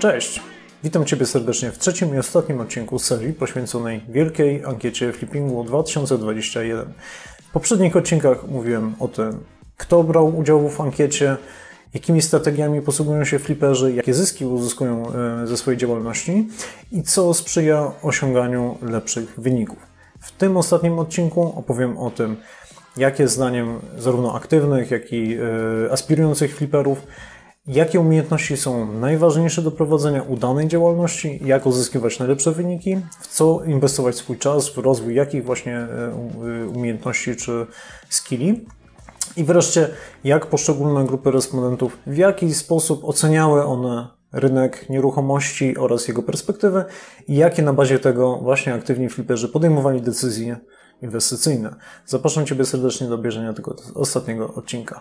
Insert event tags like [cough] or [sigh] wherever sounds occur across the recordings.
Cześć! Witam Ciebie serdecznie w trzecim i ostatnim odcinku serii poświęconej wielkiej ankiecie Flippingu 2021. W poprzednich odcinkach mówiłem o tym, kto brał udział w ankiecie, jakimi strategiami posługują się fliperzy, jakie zyski uzyskują e, ze swojej działalności i co sprzyja osiąganiu lepszych wyników. W tym ostatnim odcinku opowiem o tym, jakie zdaniem zarówno aktywnych, jak i e, aspirujących fliperów Jakie umiejętności są najważniejsze do prowadzenia udanej działalności? Jak uzyskiwać najlepsze wyniki? W co inwestować swój czas? W rozwój jakich właśnie e, e, umiejętności czy skilli? I wreszcie, jak poszczególne grupy respondentów, w jaki sposób oceniały one rynek nieruchomości oraz jego perspektywy i jakie na bazie tego właśnie aktywni fliperzy podejmowali decyzje inwestycyjne. Zapraszam Ciebie serdecznie do obejrzenia tego ostatniego odcinka.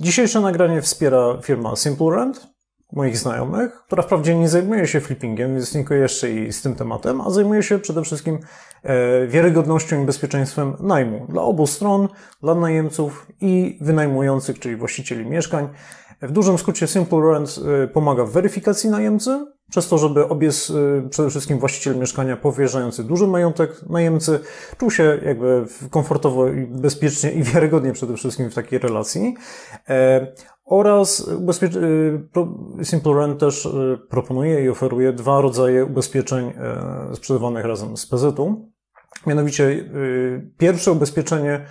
Dzisiejsze nagranie wspiera firma Simple Rent, moich znajomych, która wprawdzie nie zajmuje się flippingiem, więc nie jeszcze i z tym tematem, a zajmuje się przede wszystkim e, wiarygodnością i bezpieczeństwem najmu dla obu stron, dla najemców i wynajmujących, czyli właścicieli mieszkań. W dużym skrócie Simple Rent e, pomaga w weryfikacji najemcy, przez to, żeby obie, y, przede wszystkim właściciel mieszkania powierzający duży majątek najemcy czuł się jakby komfortowo i bezpiecznie i wiarygodnie przede wszystkim w takiej relacji. E, oraz y, Simple Rent też y, proponuje i oferuje dwa rodzaje ubezpieczeń e, sprzedawanych razem z PZ-u. Mianowicie pierwsze ubezpieczenie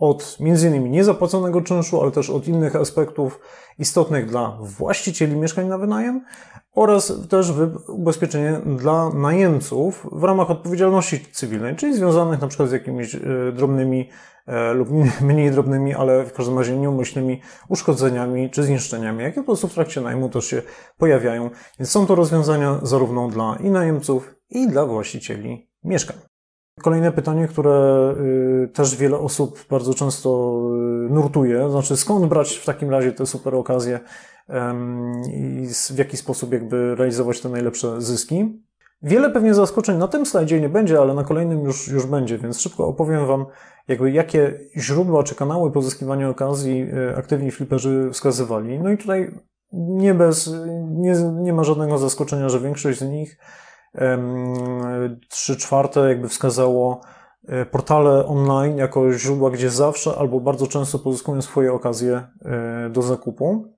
od innymi niezapłaconego czynszu, ale też od innych aspektów istotnych dla właścicieli mieszkań na wynajem oraz też ubezpieczenie dla najemców w ramach odpowiedzialności cywilnej, czyli związanych na przykład z jakimiś e, drobnymi e, lub [laughs] mniej drobnymi, ale w każdym razie nieumyślnymi uszkodzeniami czy zniszczeniami, jakie po prostu w trakcie najmu też się pojawiają. Więc są to rozwiązania zarówno dla i najemców, i dla właścicieli mieszkań. Kolejne pytanie, które y, też wiele osób bardzo często y, nurtuje, znaczy skąd brać w takim razie te super okazje i w jaki sposób jakby realizować te najlepsze zyski. Wiele pewnie zaskoczeń na tym slajdzie nie będzie, ale na kolejnym już, już będzie, więc szybko opowiem Wam, jakby jakie źródła czy kanały pozyskiwania okazji y, aktywni fliperzy wskazywali. No i tutaj nie bez, nie, nie ma żadnego zaskoczenia, że większość z nich trzy czwarte jakby wskazało e, portale online jako źródła, gdzie zawsze albo bardzo często pozyskują swoje okazje e, do zakupu.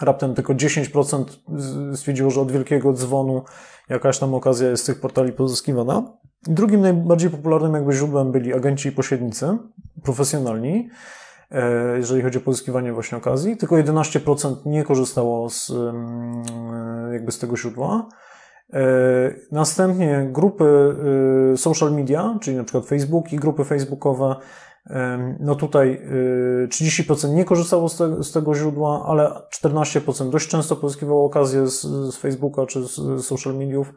Raptem tylko 10% stwierdziło, że od wielkiego dzwonu jakaś tam okazja jest z tych portali pozyskiwana. Drugim najbardziej popularnym jakby źródłem byli agenci i pośrednicy, profesjonalni, e, jeżeli chodzi o pozyskiwanie właśnie okazji. Tylko 11% nie korzystało z, jakby z tego źródła. E, następnie grupy e, social media, czyli na przykład Facebook i grupy facebookowe. E, no tutaj 30% nie korzystało z, te, z tego źródła, ale 14% dość często pozyskiwało okazję z, z Facebooka czy z social mediów.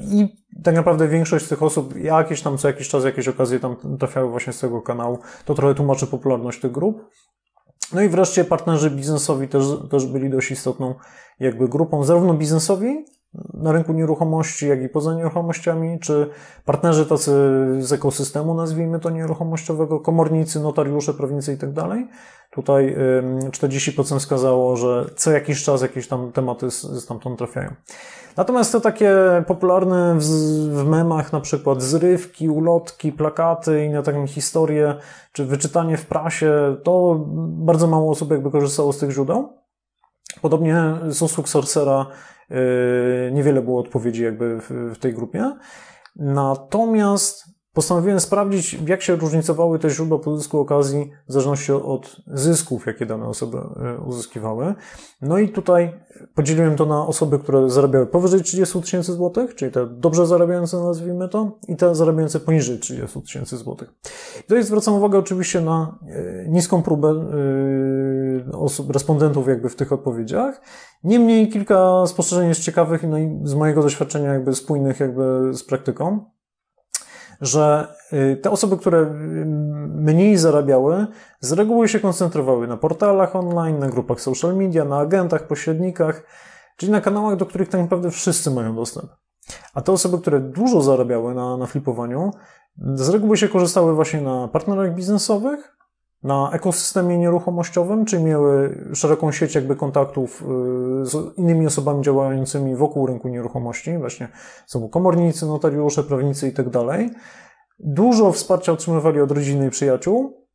I tak naprawdę większość z tych osób jakieś tam co jakiś czas jakieś okazje tam trafiały właśnie z tego kanału. To trochę tłumaczy popularność tych grup. No i wreszcie partnerzy biznesowi też, też byli dość istotną jakby grupą, zarówno biznesowi, na rynku nieruchomości, jak i poza nieruchomościami, czy partnerzy tacy z ekosystemu, nazwijmy to nieruchomościowego, komornicy, notariusze, prawnicy i tak dalej. Tutaj 40% wskazało, że co jakiś czas jakieś tam tematy stamtąd trafiają. Natomiast te takie popularne w, w memach, na przykład zrywki, ulotki, plakaty, inne takie historie, czy wyczytanie w prasie, to bardzo mało osób jakby korzystało z tych źródeł. Podobnie z usług Sorcera niewiele było odpowiedzi jakby w, tej grupie. Natomiast postanowiłem sprawdzić, jak się różnicowały te źródła pozysku okazji w zależności od zysków, jakie dane osoby e, uzyskiwały. No i tutaj podzieliłem to na osoby, które zarabiały powyżej 30 tysięcy złotych, czyli te dobrze zarabiające, nazwijmy to, i te zarabiające poniżej 30 tysięcy złotych. Tutaj zwracam uwagę oczywiście na e, niską próbę e, osób, respondentów jakby w tych odpowiedziach. Niemniej kilka spostrzeżeń jest ciekawych no i z mojego doświadczenia jakby spójnych jakby z praktyką że y, te osoby, które mniej zarabiały, z reguły się koncentrowały na portalach online, na grupach social media, na agentach, pośrednikach, czyli na kanałach, do których tak naprawdę wszyscy mają dostęp. A te osoby, które dużo zarabiały na, na flipowaniu, z reguły się korzystały właśnie na partnerach biznesowych, na ekosystemie nieruchomościowym, czy miały szeroką sieć jakby kontaktów y, z innymi osobami działającymi wokół rynku nieruchomości, właśnie są komornicy, notariusze, prawnicy i tak. Dużo wsparcia otrzymywali od rodziny i przyjaciół.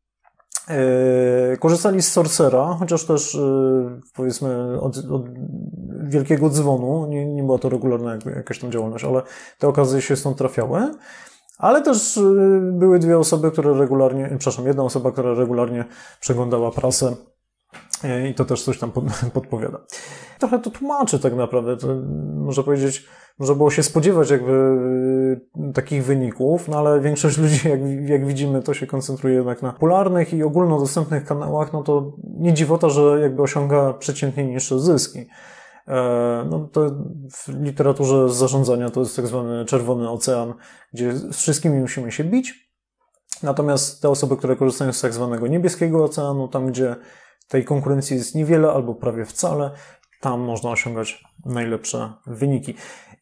Y, korzystali z Sorcera, chociaż też y, powiedzmy od, od wielkiego dzwonu, nie, nie była to regularna jakaś tam działalność, ale te okazje się stąd trafiały. Ale też y, były dwie osoby, które regularnie, przepraszam, jedna osoba, która regularnie przeglądała prasę y, i to też coś tam [laughs] podpowiada. Trochę to tłumaczy tak naprawdę. To, można powiedzieć, można było się spodziewać jakby y, takich wyników, no ale większość ludzi, jak, jak widzimy, to się koncentruje jednak na popularnych i ogólnodostępnych kanałach, no to nie dziwota, że jakby osiąga przeciętnie niższe zyski. E, no to w literaturze zarządzania to jest tak zwany czerwony ocean, gdzie z wszystkimi musimy się bić. Natomiast te osoby, które korzystają z tak zwanego niebieskiego oceanu, tam gdzie tej konkurencji jest niewiele albo prawie wcale, tam można osiągać najlepsze wyniki.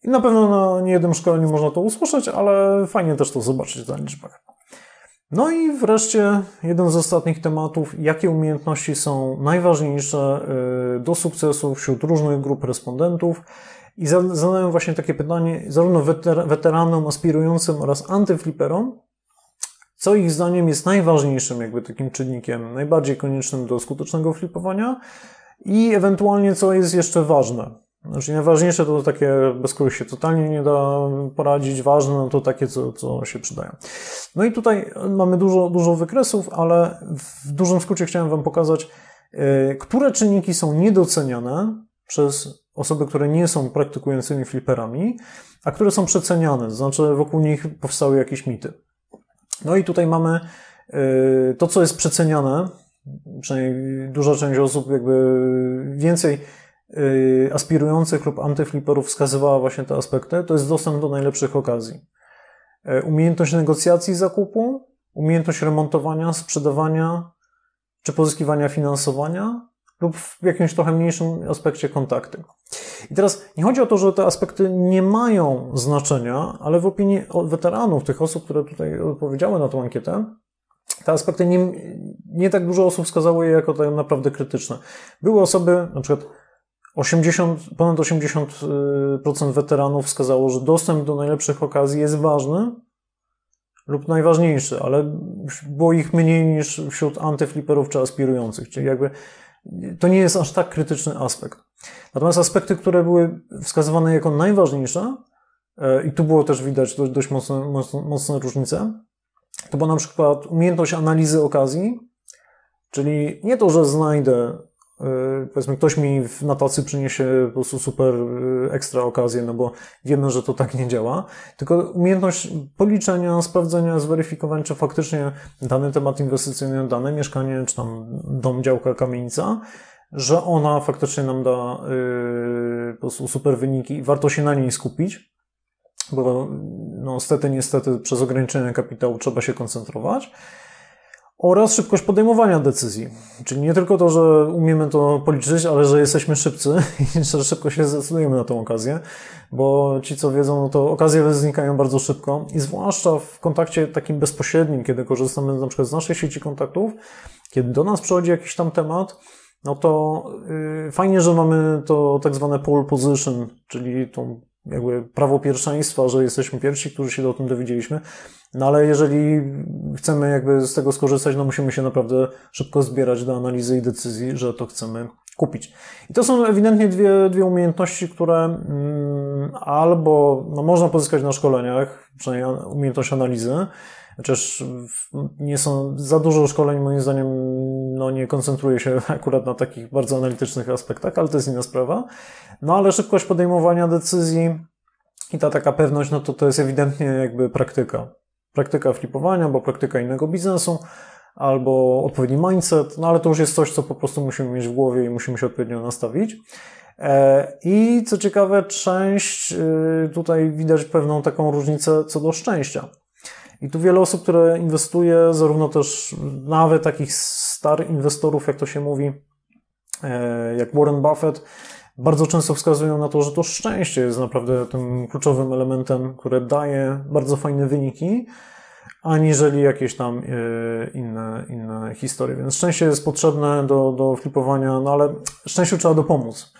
I na pewno na niejednym szkoleniu można to usłyszeć, ale fajnie też to zobaczyć na liczbach. No i wreszcie jeden z ostatnich tematów, jakie umiejętności są najważniejsze y, do sukcesu wśród różnych grup respondentów. I zadałem właśnie takie pytanie zarówno weteranom aspirującym oraz antyfliperom, co ich zdaniem jest najważniejszym jakby takim czynnikiem, najbardziej koniecznym do skutecznego flipowania i ewentualnie co jest jeszcze ważne. Znaczy najważniejsze to takie, bez których się totalnie nie da poradzić, ważne no to takie, co, co się przydają. No i tutaj mamy dużo, dużo wykresów, ale w dużym skrócie chciałem Wam pokazać, yy, które czynniki są niedoceniane przez osoby, które nie są praktykującymi fliperami, a które są przeceniane, to znaczy wokół nich powstały jakieś mity. No i tutaj mamy yy, to, co jest przeceniane, przynajmniej duża część osób jakby więcej aspirujących lub antyfliperów wskazywała właśnie te aspekty, to jest dostęp do najlepszych okazji. Y, umiejętność negocjacji zakupu, umiejętność remontowania, sprzedawania czy pozyskiwania finansowania lub w jakimś trochę mniejszym aspekcie kontakty. I teraz nie chodzi o to, że te aspekty nie mają znaczenia, ale w opinii weteranów, tych osób, które tutaj odpowiedziały na tą ankietę, te aspekty nie, nie tak dużo osób wskazało je jako tak naprawdę krytyczne. Były osoby, na przykład 80, ponad 80% weteranów wskazało, że dostęp do najlepszych okazji jest ważny lub najważniejszy, ale było ich mniej niż wśród antyfliperów czy aspirujących, czyli jakby to nie jest aż tak krytyczny aspekt. Natomiast aspekty, które były wskazywane jako najważniejsze, e, i tu było też widać dość, dość mocne, mocne, mocne różnice, to była na przykład umiejętność analizy okazji, czyli nie to, że znajdę powiedzmy, ktoś mi na tacy przyniesie po prostu super e, ekstra okazję, no bo wiemy, że to tak nie działa, tylko umiejętność policzenia, sprawdzenia, zweryfikowania, czy faktycznie dany temat inwestycyjny, dane mieszkanie, czy tam dom, działka, kamienica, że ona faktycznie nam da yy, po prostu super wyniki i warto się na niej skupić, bo no, niestety, niestety przez ograniczenie kapitału trzeba się koncentrować oraz szybkość podejmowania decyzji. Czyli nie tylko to, że umiemy to policzyć, ale że jesteśmy szybcy [laughs] i że szybko się zdecydujemy na tą okazję, bo ci, co wiedzą, no to okazje znikają bardzo szybko i zwłaszcza w kontakcie takim bezpośrednim, kiedy korzystamy na przykład z naszej sieci kontaktów, kiedy do nas przychodzi jakiś tam temat, no to yy, fajnie, że mamy to tak zwane pole position, czyli tą jakby prawo pierwszeństwa, że jesteśmy pierwsi, którzy się o tym dowiedzieliśmy, no ale jeżeli chcemy jakby z tego skorzystać, no musimy się naprawdę szybko zbierać do analizy i decyzji, że to chcemy kupić. I to są ewidentnie dwie, dwie umiejętności, które mm, albo no, można pozyskać na szkoleniach, przynajmniej umiejętność analizy, chociaż nie są za dużo szkoleń, moim zdaniem, no nie koncentruje się [laughs] akurat na takich bardzo analitycznych aspektach, ale to jest inna sprawa. No ale szybkość podejmowania decyzji i ta taka pewność, no to to jest ewidentnie jakby praktyka. Praktyka flipowania, bo praktyka innego biznesu, albo odpowiedni mindset, no ale to już jest coś, co po prostu musimy mieć w głowie i musimy się odpowiednio nastawić. E, I co ciekawe, część y, tutaj widać pewną taką różnicę co do szczęścia. I tu wiele osób, które inwestuje, zarówno też nawet takich star inwestorów, jak to się mówi, e, jak Warren Buffett, bardzo często wskazują na to, że to szczęście jest naprawdę tym kluczowym elementem, które daje bardzo fajne wyniki, aniżeli jakieś tam e, inne, inne historie. Więc szczęście jest potrzebne do, do flipowania, no ale szczęściu trzeba dopomóc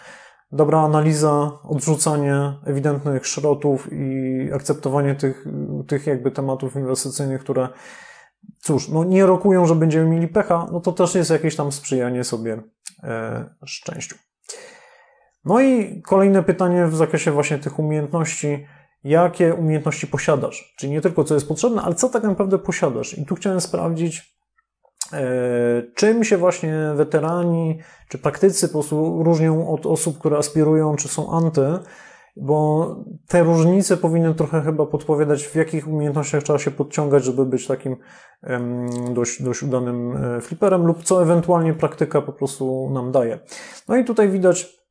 dobra analiza, odrzucanie ewidentnych szrotów i akceptowanie tych, tych jakby tematów inwestycyjnych, które cóż, no nie rokują, że będziemy mieli pecha, no to też jest jakieś tam sprzyjanie sobie e, szczęściu. No i kolejne pytanie w zakresie właśnie tych umiejętności. Jakie umiejętności posiadasz? Czyli nie tylko co jest potrzebne, ale co tak naprawdę posiadasz? I tu chciałem sprawdzić, czym się właśnie weterani czy praktycy po prostu różnią od osób, które aspirują czy są anty? Bo te różnice powinny trochę chyba podpowiadać, w jakich umiejętnościach trzeba się podciągać, żeby być takim dość, dość udanym e, fliperem, lub co ewentualnie praktyka po prostu nam daje. No i tutaj widać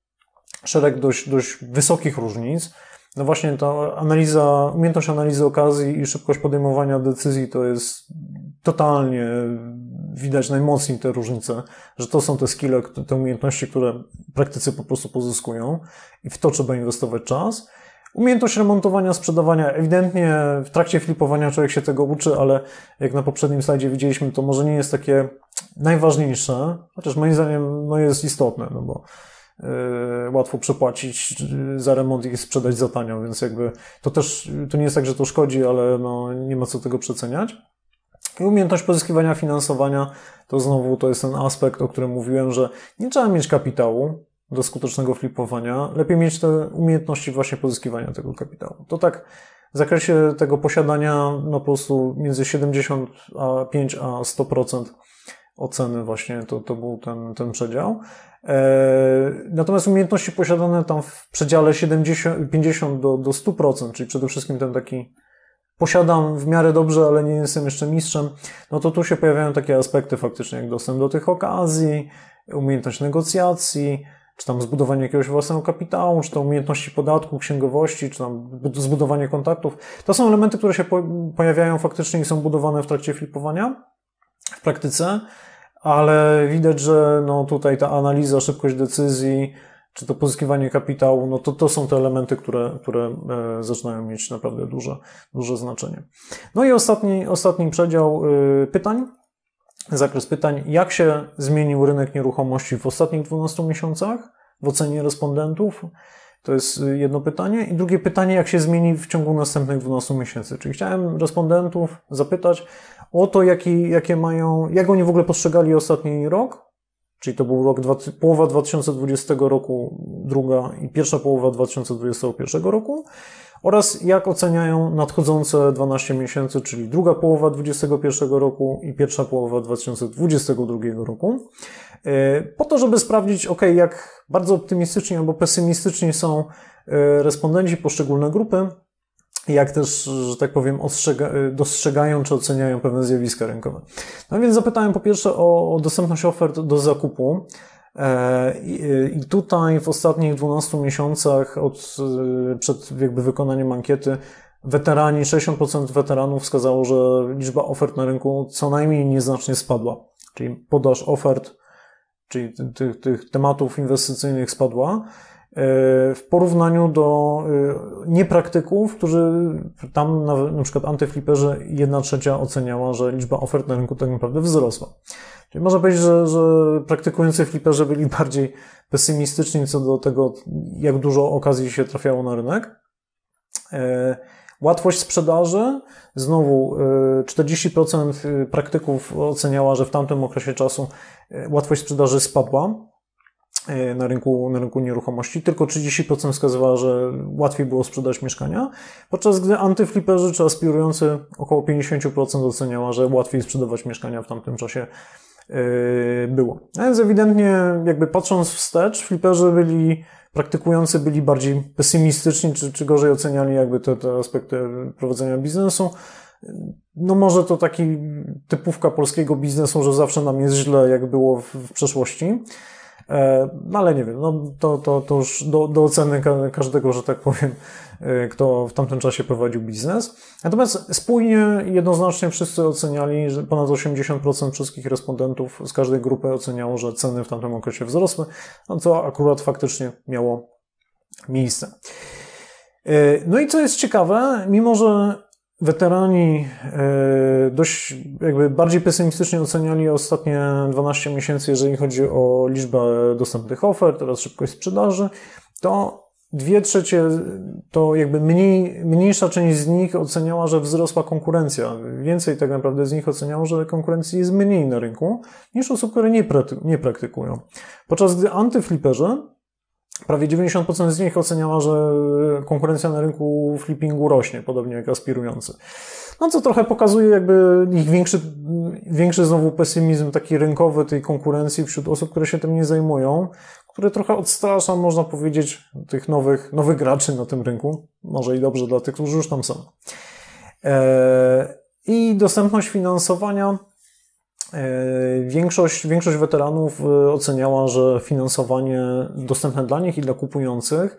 szereg dość, dość wysokich różnic. No właśnie ta analiza, umiejętność analizy okazji i szybkość podejmowania decyzji to jest totalnie widać najmocniej te różnice, że to są te skille, te umiejętności, które praktycy po prostu pozyskują i w to trzeba inwestować czas. Umiejętność remontowania, sprzedawania, ewidentnie w trakcie flipowania człowiek się tego uczy, ale jak na poprzednim slajdzie widzieliśmy, to może nie jest takie najważniejsze, chociaż moim zdaniem no jest istotne, no bo yy, łatwo przepłacić za remont i sprzedać za tanio, więc jakby to też, to nie jest tak, że to szkodzi, ale no nie ma co tego przeceniać. I umiejętność pozyskiwania finansowania to znowu to jest ten aspekt, o którym mówiłem, że nie trzeba mieć kapitału do skutecznego flipowania. Lepiej mieć te umiejętności właśnie pozyskiwania tego kapitału. To tak w zakresie tego posiadania no po prostu między 75 a 100% oceny właśnie to, to był ten, ten przedział. E, natomiast umiejętności posiadane tam w przedziale 70, 50 do, do 100%, czyli przede wszystkim ten taki posiadam w miarę dobrze, ale nie jestem jeszcze mistrzem, no to tu się pojawiają takie aspekty faktycznie, jak dostęp do tych okazji, umiejętność negocjacji, czy tam zbudowanie jakiegoś własnego kapitału, czy to umiejętności podatku, księgowości, czy tam zbudowanie kontaktów. To są elementy, które się pojawiają faktycznie i są budowane w trakcie flipowania w praktyce, ale widać, że no tutaj ta analiza, szybkość decyzji, czy to pozyskiwanie kapitału, no to to są te elementy, które, które e, zaczynają mieć naprawdę duże, duże znaczenie. No i ostatni, ostatni przedział e, pytań, zakres pytań. Jak się zmienił rynek nieruchomości w ostatnich 12 miesiącach w ocenie respondentów? To jest jedno pytanie. I drugie pytanie, jak się zmieni w ciągu następnych 12 miesięcy? Czyli chciałem respondentów zapytać o to, jaki, jakie mają, jak oni w ogóle postrzegali ostatni rok, czyli to był rok, połowa 2020 roku, druga i pierwsza połowa 2021 roku, oraz jak oceniają nadchodzące 12 miesięcy, czyli druga połowa 2021 roku i pierwsza połowa 2022 roku, e, po to, żeby sprawdzić, ok, jak bardzo optymistyczni albo pesymistyczni są e, respondenci poszczególne grupy, jak też, że tak powiem, ostrzega, dostrzegają czy oceniają pewne zjawiska rynkowe. No więc zapytałem po pierwsze o, o dostępność ofert do zakupu. E, I tutaj w ostatnich 12 miesiącach od, e, przed jakby wykonaniem ankiety weterani, 60% weteranów wskazało, że liczba ofert na rynku co najmniej nieznacznie spadła. Czyli podaż ofert, czyli tych, tych tematów inwestycyjnych spadła. E, w porównaniu do e, niepraktyków, którzy tam na, na przykład antyfliperzy jedna trzecia oceniała, że liczba ofert na rynku tak naprawdę wzrosła. Czyli można powiedzieć, że, że praktykujący fliperzy byli [laughs] bardziej pesymistyczni co do tego, jak dużo okazji się trafiało na rynek. E, łatwość sprzedaży, znowu 40% praktyków oceniała, że w tamtym okresie czasu łatwość sprzedaży spadła na rynku, na rynku nieruchomości. Tylko 30% wskazywała, że łatwiej było sprzedać mieszkania, podczas gdy antyfliperzy czy aspirujący około 50% oceniała, że łatwiej sprzedawać mieszkania w tamtym czasie e, było. A więc ewidentnie, jakby patrząc wstecz, fliperzy byli, praktykujący byli bardziej pesymistyczni, czy, czy gorzej oceniali jakby te, te aspekty prowadzenia biznesu. No może to taki typówka polskiego biznesu, że zawsze nam jest źle, jak było w, w przeszłości. E, no ale nie wiem, no to, to, to już do, do oceny każdego, że tak powiem, e, kto w tamtym czasie prowadził biznes. Natomiast spójnie, jednoznacznie wszyscy oceniali, że ponad 80% wszystkich respondentów z każdej grupy oceniało, że ceny w tamtym okresie wzrosły, no co akurat faktycznie miało miejsce. E, no i co jest ciekawe, mimo że Weterani e, dość jakby bardziej pesymistycznie oceniali ostatnie 12 miesięcy, jeżeli chodzi o liczbę dostępnych ofert oraz szybkość sprzedaży, to dwie trzecie, to jakby mniej, mniejsza część z nich oceniała, że wzrosła konkurencja. Więcej tak naprawdę z nich oceniało, że konkurencji jest mniej na rynku niż osób, które nie, praktykują. Podczas gdy antyfliperzy Prawie 90% z nich oceniała, że konkurencja na rynku flippingu rośnie, podobnie jak aspirujący. No co trochę pokazuje jakby ich większy, większy znowu pesymizm taki rynkowy tej konkurencji wśród osób, które się tym nie zajmują, który trochę odstrasza, można powiedzieć, tych nowych, nowych graczy na tym rynku. Może i dobrze dla tych, którzy już tam są. Eee, I dostępność finansowania większość, większość weteranów e, oceniała, że finansowanie dostępne dla nich i dla kupujących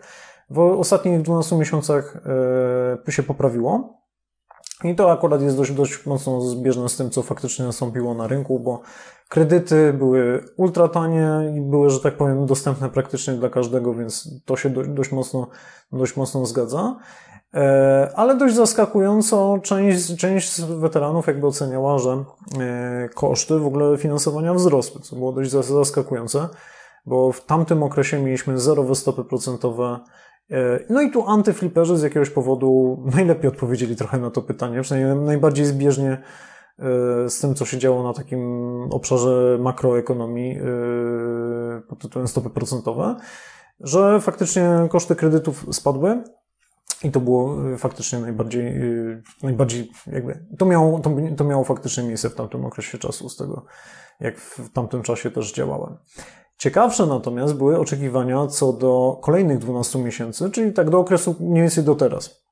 w ostatnich 12 miesiącach e, się poprawiło. I to akurat jest dość, dość mocno zbieżne z tym, co faktycznie nastąpiło na rynku, bo kredyty były ultra tanie i były, że tak powiem, dostępne praktycznie dla każdego, więc to się dość, dość mocno, dość mocno zgadza. E, ale dość zaskakująco część, część z weteranów jakby oceniała, że e, koszty w ogóle finansowania wzrosły, co było dość zaskakujące, bo w tamtym okresie mieliśmy zerowe stopy procentowe. E, no i tu antyfliperzy z jakiegoś powodu [laughs] najlepiej odpowiedzieli trochę na to pytanie, przynajmniej najbardziej zbieżnie z tym, co się działo na takim obszarze makroekonomii pod tytułem stopy procentowe, że faktycznie koszty kredytów spadły, i to było y, faktycznie najbardziej, y, najbardziej jakby, to miało, to, to miało faktycznie miejsce w tamtym okresie czasu, z tego jak w tamtym czasie też działałem. Ciekawsze natomiast były oczekiwania co do kolejnych 12 miesięcy, czyli tak do okresu mniej więcej do teraz.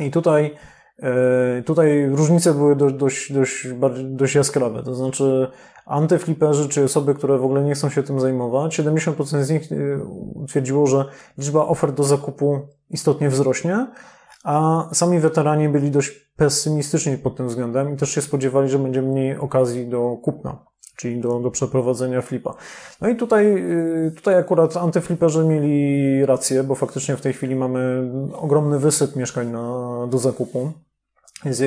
I tutaj, e, tutaj różnice były dość, dość, dość, dość jaskrawe. To znaczy, antyfliperzy, czy osoby, które w ogóle nie chcą się tym zajmować, 70% z nich y, twierdziło, że liczba ofert do zakupu istotnie wzrośnie, a sami weterani byli dość pesymistyczni pod tym względem i też się spodziewali, że będzie mniej okazji do kupna, czyli do, do przeprowadzenia flipa. No i tutaj, y, tutaj akurat antyfliperzy mieli rację, bo faktycznie w tej chwili mamy ogromny wysyp mieszkań na, do zakupu.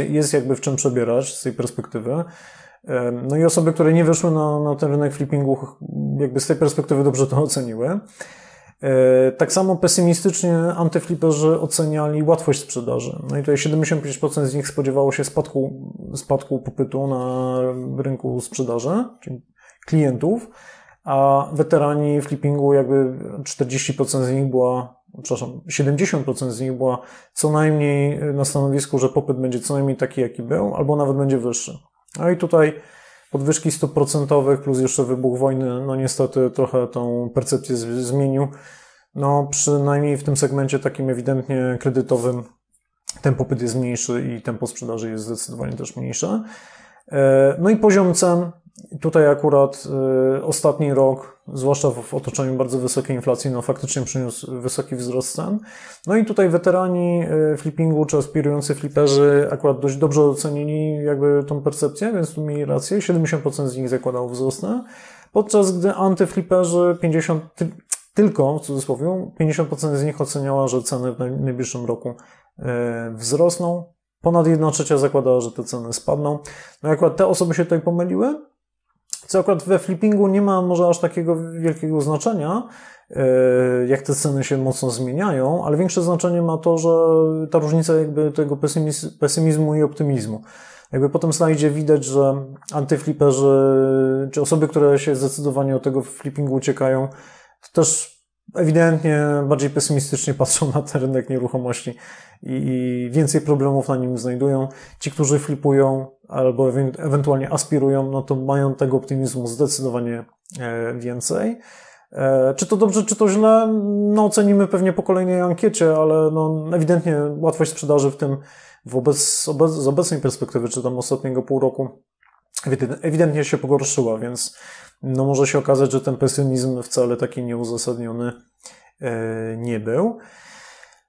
Jest, jakby w czym przebierać z tej perspektywy. No i osoby, które nie wyszły na, na ten rynek flippingu, jakby z tej perspektywy dobrze to [laughs] oceniły. E, tak samo pesymistycznie antyfliperzy oceniali łatwość sprzedaży. No i tutaj 75% z nich spodziewało się spadku, spadku popytu na rynku sprzedaży, czyli klientów, a weterani flippingu jakby 40% z nich była, przepraszam, 70% z nich była co najmniej na stanowisku, że popyt będzie co najmniej taki, jaki był, albo nawet będzie wyższy. No i tutaj podwyżki stóp procentowych plus jeszcze wybuch wojny, no niestety trochę tą percepcję zmienił. No przynajmniej w tym segmencie takim ewidentnie kredytowym ten popyt jest mniejszy i tempo sprzedaży jest zdecydowanie też mniejsze. E, no i poziom cen Tutaj akurat y, ostatni rok, zwłaszcza w otoczeniu bardzo wysokiej inflacji, no faktycznie przyniósł wysoki wzrost cen. No i tutaj weterani y, flippingu czy aspirujący flipperzy akurat dość dobrze ocenili jakby tą percepcję, więc tu mieli rację. 70% z nich zakładało wzrostne, podczas gdy antyflipperzy 50, ty, tylko w cudzysłowie 50% z nich oceniała, że ceny w najbliższym roku y, wzrosną. Ponad 1 trzecia zakładała, że te ceny spadną. No i akurat te osoby się tutaj pomyliły, co akurat we flippingu nie ma może aż takiego wielkiego znaczenia, e, jak te ceny się mocno zmieniają, ale większe znaczenie ma to, że ta różnica jakby tego pesymizmu i optymizmu. Jakby po tym slajdzie widać, że antyfliperzy, czy osoby, które się zdecydowanie od tego flippingu uciekają, też ewidentnie bardziej pesymistycznie patrzą na ten rynek nieruchomości i więcej problemów na nim znajdują. Ci, którzy flipują albo ewentualnie aspirują, no to mają tego optymizmu zdecydowanie e, więcej. E, czy to dobrze, czy to źle? No ocenimy pewnie po kolejnej ankiecie, ale no ewidentnie łatwość sprzedaży w tym wobec, obec, z obecnej perspektywy, czy tam ostatniego pół roku ewidentnie się pogorszyła, więc no może się okazać, że ten pesymizm wcale taki nieuzasadniony e, nie był.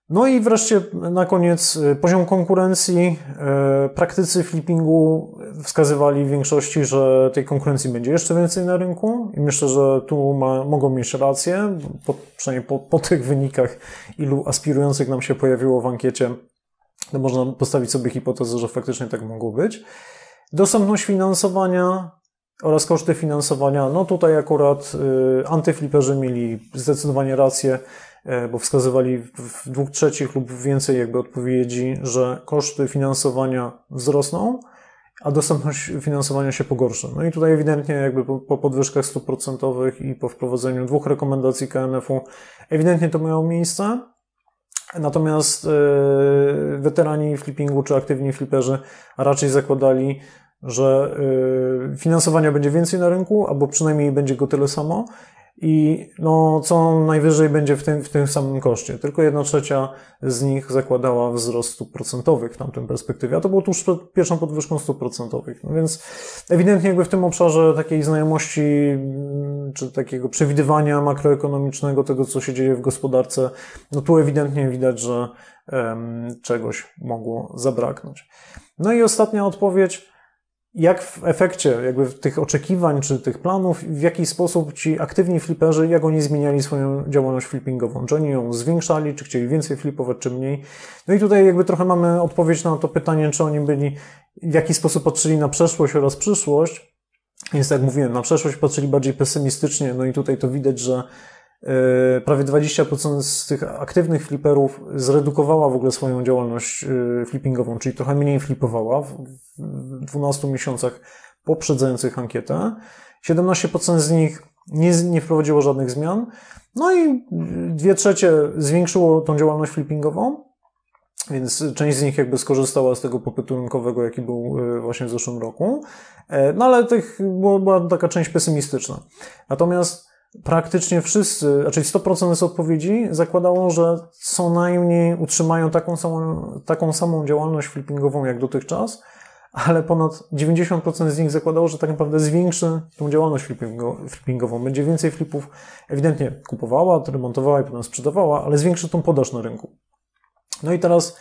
No i wreszcie na koniec e, poziom konkurencji. E, praktycy flippingu wskazywali w większości, że tej konkurencji będzie jeszcze więcej na rynku i myślę, że tu ma, mogą mieć rację, po, przynajmniej po, po tych wynikach, ilu aspirujących nam się pojawiło w ankiecie, to można postawić sobie hipotezę, że faktycznie tak mogło być. Dostępność finansowania oraz koszty finansowania. No tutaj akurat y, antyfliperzy mieli zdecydowanie rację, y, bo wskazywali w dwóch trzecich lub więcej jakby odpowiedzi, że koszty finansowania wzrosną, a dostępność finansowania się pogorszy. No i tutaj ewidentnie jakby po, po podwyżkach stóp procentowych i po wprowadzeniu dwóch rekomendacji KNF-u ewidentnie to miało miejsce. Natomiast yy, weterani flippingu czy aktywni fliperzy raczej zakładali, że y, finansowania będzie więcej na rynku, albo przynajmniej będzie go tyle samo i no, co najwyżej będzie w tym, w tym samym koszcie. Tylko jedna trzecia z nich zakładała wzrost stóp procentowych w tamtym perspektywie, a to było tuż przed pierwszą podwyżką stóp procentowych. No więc ewidentnie jakby w tym obszarze takiej znajomości mm, czy takiego przewidywania makroekonomicznego tego, co się dzieje w gospodarce, no tu ewidentnie widać, że um, czegoś mogło zabraknąć. No i ostatnia odpowiedź jak w efekcie jakby tych oczekiwań czy tych planów, w jaki sposób ci aktywni fliperzy, jak oni zmieniali swoją działalność flippingową? Czy oni ją zwiększali, czy chcieli więcej flipować, czy mniej? No i tutaj jakby trochę mamy odpowiedź na to pytanie, czy oni byli, w jaki sposób patrzyli na przeszłość oraz przyszłość. Więc tak jak mówiłem, na przeszłość patrzyli bardziej pesymistycznie, no i tutaj to widać, że prawie 20% z tych aktywnych fliperów zredukowała w ogóle swoją działalność e, flippingową, czyli trochę mniej flipowała w 12 miesiącach poprzedzających ankietę. 17% z nich nie, nie wprowadziło żadnych zmian. No i dwie trzecie zwiększyło tą działalność flippingową, więc część z nich jakby skorzystała z tego popytu rynkowego, jaki był e, właśnie w zeszłym roku. No ale tych była taka część pesymistyczna. Natomiast praktycznie wszyscy, znaczy 100% z odpowiedzi zakładało, że co najmniej utrzymają taką samą, taką samą działalność flippingową jak dotychczas, ale ponad 90% z nich zakładało, że tak naprawdę zwiększy tą działalność flippingową. Będzie więcej flipów ewidentnie kupowała, remontowała i potem sprzedawała, ale zwiększy tą podaż na rynku. No i teraz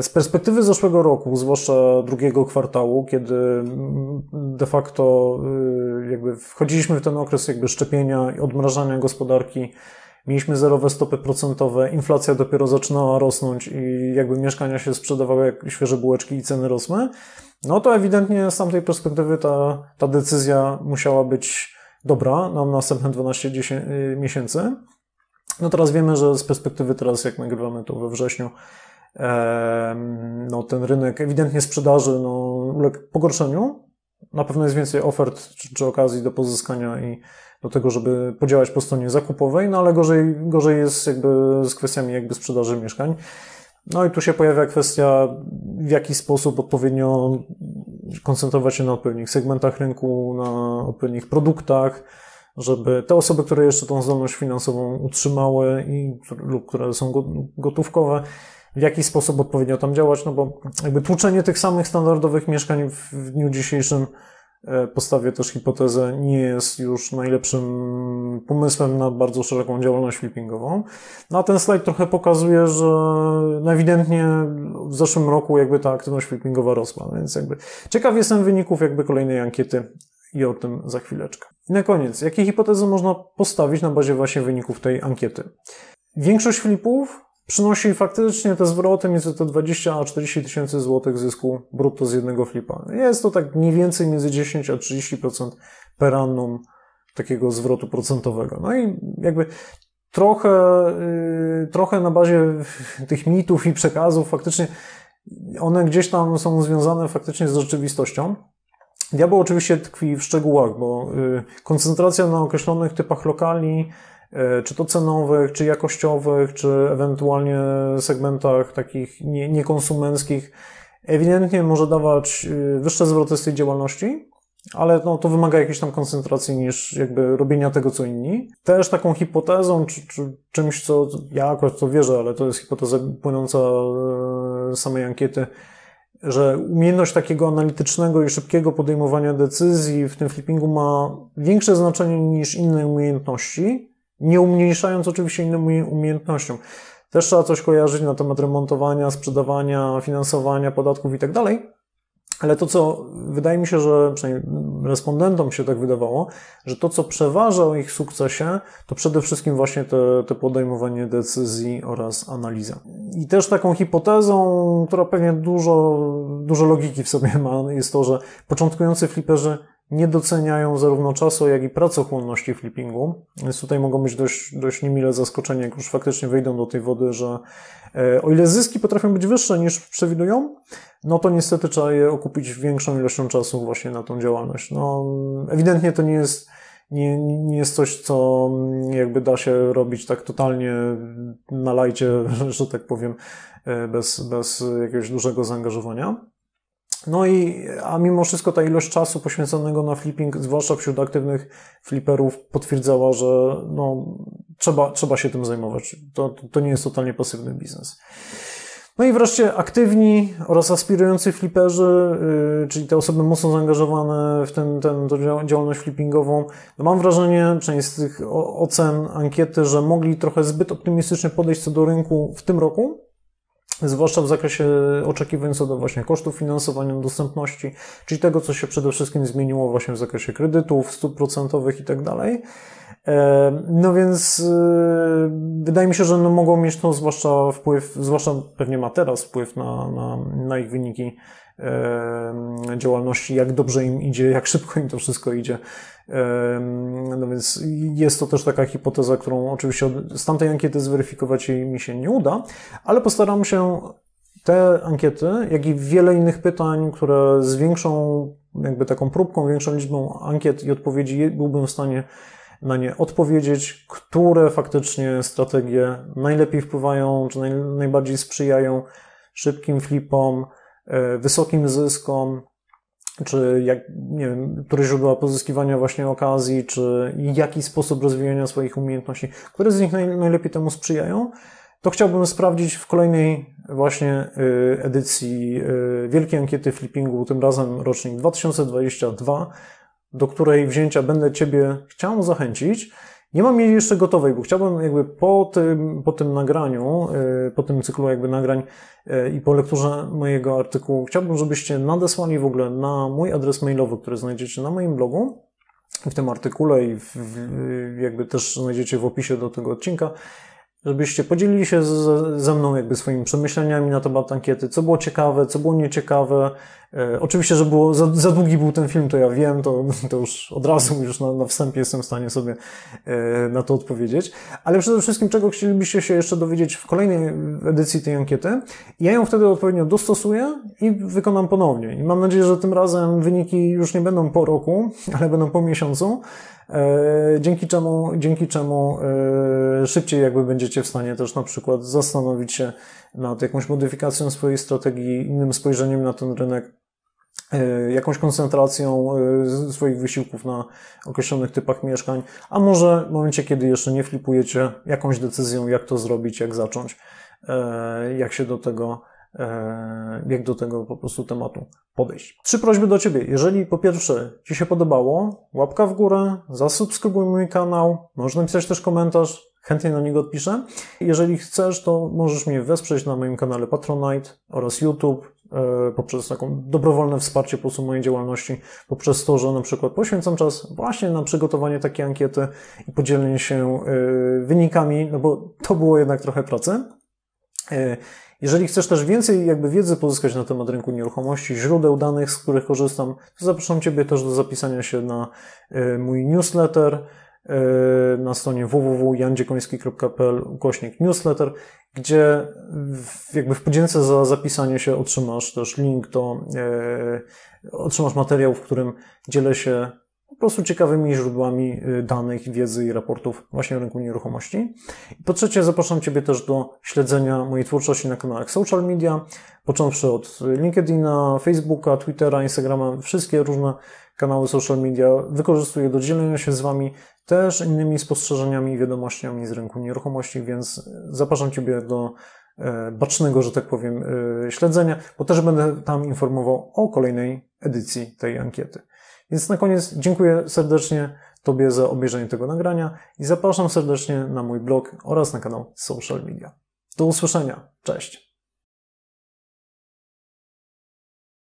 z perspektywy zeszłego roku, zwłaszcza drugiego kwartału, kiedy mm, de facto y, jakby wchodziliśmy w ten okres jakby szczepienia i odmrażania gospodarki, mieliśmy zerowe stopy procentowe, inflacja dopiero zaczynała rosnąć i jakby mieszkania się sprzedawały jak świeże bułeczki i ceny rosły, no to ewidentnie z tamtej perspektywy ta, ta decyzja musiała być dobra na następne 12 y, miesięcy. No teraz wiemy, że z perspektywy teraz, jak nagrywamy to we wrześniu, no, ten rynek ewidentnie sprzedaży no, uległ pogorszeniu. Na pewno jest więcej ofert czy, czy okazji do pozyskania i do tego, żeby podziałać po stronie zakupowej, no ale gorzej, gorzej jest jakby z kwestiami jakby sprzedaży mieszkań. No i tu się pojawia kwestia, w jaki sposób odpowiednio koncentrować się na odpowiednich segmentach rynku, na odpowiednich produktach, żeby te osoby, które jeszcze tą zdolność finansową utrzymały i, lub które są gotówkowe, w jaki sposób odpowiednio tam działać, no bo jakby tłuczenie tych samych standardowych mieszkań w dniu dzisiejszym e, postawię też hipotezę, nie jest już najlepszym pomysłem na bardzo szeroką działalność flippingową. No a ten slajd trochę pokazuje, że no ewidentnie w zeszłym roku jakby ta aktywność flippingowa rosła, więc jakby ciekaw jestem wyników jakby kolejnej ankiety i o tym za chwileczkę. I na koniec, jakie hipotezy można postawić na bazie właśnie wyników tej ankiety? Większość flipów przynosi faktycznie te zwroty między te 20 a 40 tysięcy złotych zysku brutto z jednego flipa. Jest to tak mniej więcej między 10 a 30% per annum takiego zwrotu procentowego. No i jakby trochę, yy, trochę na bazie tych mitów i przekazów faktycznie one gdzieś tam są związane faktycznie z rzeczywistością. Diabeł oczywiście tkwi w szczegółach, bo koncentracja na określonych typach lokali, czy to cenowych, czy jakościowych, czy ewentualnie segmentach takich niekonsumenckich, ewidentnie może dawać wyższe zwroty z tej działalności, ale no, to wymaga jakiejś tam koncentracji niż jakby robienia tego, co inni. Też taką hipotezą, czy, czy czymś, co ja akurat to wierzę, ale to jest hipoteza płynąca z samej ankiety, że umiejętność takiego analitycznego i szybkiego podejmowania decyzji w tym flippingu ma większe znaczenie niż inne umiejętności, nie umniejszając oczywiście innym umiejętnościom. Też trzeba coś kojarzyć na temat remontowania, sprzedawania, finansowania, podatków i tak dalej. Ale to, co wydaje mi się, że przynajmniej respondentom się tak wydawało, że to, co przeważa o ich sukcesie, to przede wszystkim właśnie te, te podejmowanie decyzji oraz analiza. I też taką hipotezą, która pewnie dużo, dużo logiki w sobie ma, jest to, że początkujący fliperzy nie doceniają zarówno czasu, jak i pracochłonności flippingu. Więc tutaj mogą być dość, dość niemile zaskoczeni, jak już faktycznie wejdą do tej wody, że e, o ile zyski potrafią być wyższe niż przewidują, no to niestety trzeba je okupić większą ilością czasu właśnie na tą działalność. No, ewidentnie to nie jest, nie, nie jest coś, co jakby da się robić tak totalnie na lajcie, [laughs] że tak powiem, e, bez, bez jakiegoś dużego zaangażowania. No i, a mimo wszystko ta ilość czasu poświęconego na flipping, zwłaszcza wśród aktywnych flipperów, potwierdzała, że no, trzeba, trzeba się tym zajmować. To, to nie jest totalnie pasywny biznes. No i wreszcie aktywni oraz aspirujący fliperzy, yy, czyli te osoby mocno zaangażowane w ten, ten, tą działalność flippingową, no mam wrażenie, przynajmniej z tych ocen ankiety, że mogli trochę zbyt optymistycznie podejść co do rynku w tym roku, zwłaszcza w zakresie oczekiwań co do właśnie kosztów finansowania, dostępności, czyli tego, co się przede wszystkim zmieniło właśnie w zakresie kredytów, stóp procentowych i tak dalej. E, no więc e, wydaje mi się, że no mogą mieć to zwłaszcza wpływ, zwłaszcza pewnie ma teraz wpływ na, na, na ich wyniki działalności, jak dobrze im idzie, jak szybko im to wszystko idzie. No więc jest to też taka hipoteza, którą oczywiście z tamtej ankiety zweryfikować mi się nie uda, ale postaram się te ankiety, jak i wiele innych pytań, które z większą, jakby taką próbką, większą liczbą ankiet i odpowiedzi byłbym w stanie na nie odpowiedzieć, które faktycznie strategie najlepiej wpływają, czy naj, najbardziej sprzyjają szybkim flipom, wysokim zyskom, czy jak, nie wiem, które źródła pozyskiwania właśnie okazji, czy jaki sposób rozwijania swoich umiejętności, które z nich naj, najlepiej temu sprzyjają, to chciałbym sprawdzić w kolejnej właśnie y, edycji y, Wielkiej Ankiety Flippingu, tym razem rocznik 2022, do której wzięcia będę Ciebie chciał zachęcić. Nie mam jej jeszcze gotowej, bo chciałbym jakby po tym, po tym nagraniu, y, po tym cyklu jakby nagrań y, i po lekturze mojego artykułu, chciałbym, żebyście nadesłali w ogóle na mój adres mailowy, który znajdziecie na moim blogu, w tym artykule i w, jakby też znajdziecie w opisie do tego odcinka, żebyście podzielili się ze mną jakby swoimi przemyśleniami na temat ankiety, co było ciekawe, co było nieciekawe. E, oczywiście, że było, za, za, długi był ten film, to ja wiem, to, to już od razu, już na, na wstępie jestem w stanie sobie e, na to odpowiedzieć. Ale przede wszystkim, czego chcielibyście się jeszcze dowiedzieć w kolejnej edycji tej ankiety, ja ją wtedy odpowiednio dostosuję i wykonam ponownie. I mam nadzieję, że tym razem wyniki już nie będą po roku, ale będą po miesiącu. E, dzięki czemu, dzięki czemu e, szybciej jakby będziecie w stanie też na przykład zastanowić się nad jakąś modyfikacją swojej strategii, innym spojrzeniem na ten rynek, e, jakąś koncentracją swoich wysiłków na określonych typach mieszkań, a może w momencie, kiedy jeszcze nie flipujecie, jakąś decyzją, jak to zrobić, jak zacząć, jak się do tego jak do tego po prostu tematu podejść. Trzy prośby do Ciebie. Jeżeli po pierwsze Ci się podobało, łapka w górę, zasubskrybuj mój kanał, można napisać też komentarz, chętnie na niego odpiszę. Jeżeli chcesz, to możesz mnie wesprzeć na moim kanale Patronite oraz YouTube e, poprzez taką dobrowolne wsparcie po prostu mojej działalności, poprzez to, że na przykład poświęcam czas właśnie na przygotowanie takiej ankiety i podzielenie się e, wynikami, no bo to było jednak trochę pracy. Jeżeli chcesz też więcej jakby wiedzy pozyskać na temat rynku nieruchomości, źródeł danych, z których korzystam, to zapraszam Ciebie też do zapisania się na e, mój newsletter. na stronie www.jandziekoński.pl ukośnik newsletter, gdzie jakby w podzięce za zapisanie się otrzymasz też link do, otrzymasz materiał, w którym dzielę się po prostu ciekawymi źródłami y, danych, wiedzy i raportów właśnie o rynku nieruchomości. I po trzecie, zapraszam Ciebie też do śledzenia mojej twórczości na kanałach social media, począwszy od LinkedIna, Facebooka, Twittera, Instagrama, wszystkie różne kanały social media wykorzystuję do dzielenia się z Wami też innymi spostrzeżeniami i wiadomościami z rynku nieruchomości, więc zapraszam Ciebie do e, bacznego, że tak powiem, e, śledzenia, bo też będę tam informował o kolejnej edycji tej ankiety. Więc na koniec dziękuję serdecznie Tobie za obejrzenie tego nagrania i zapraszam serdecznie na mój blog oraz na kanał social media. Do usłyszenia. Cześć.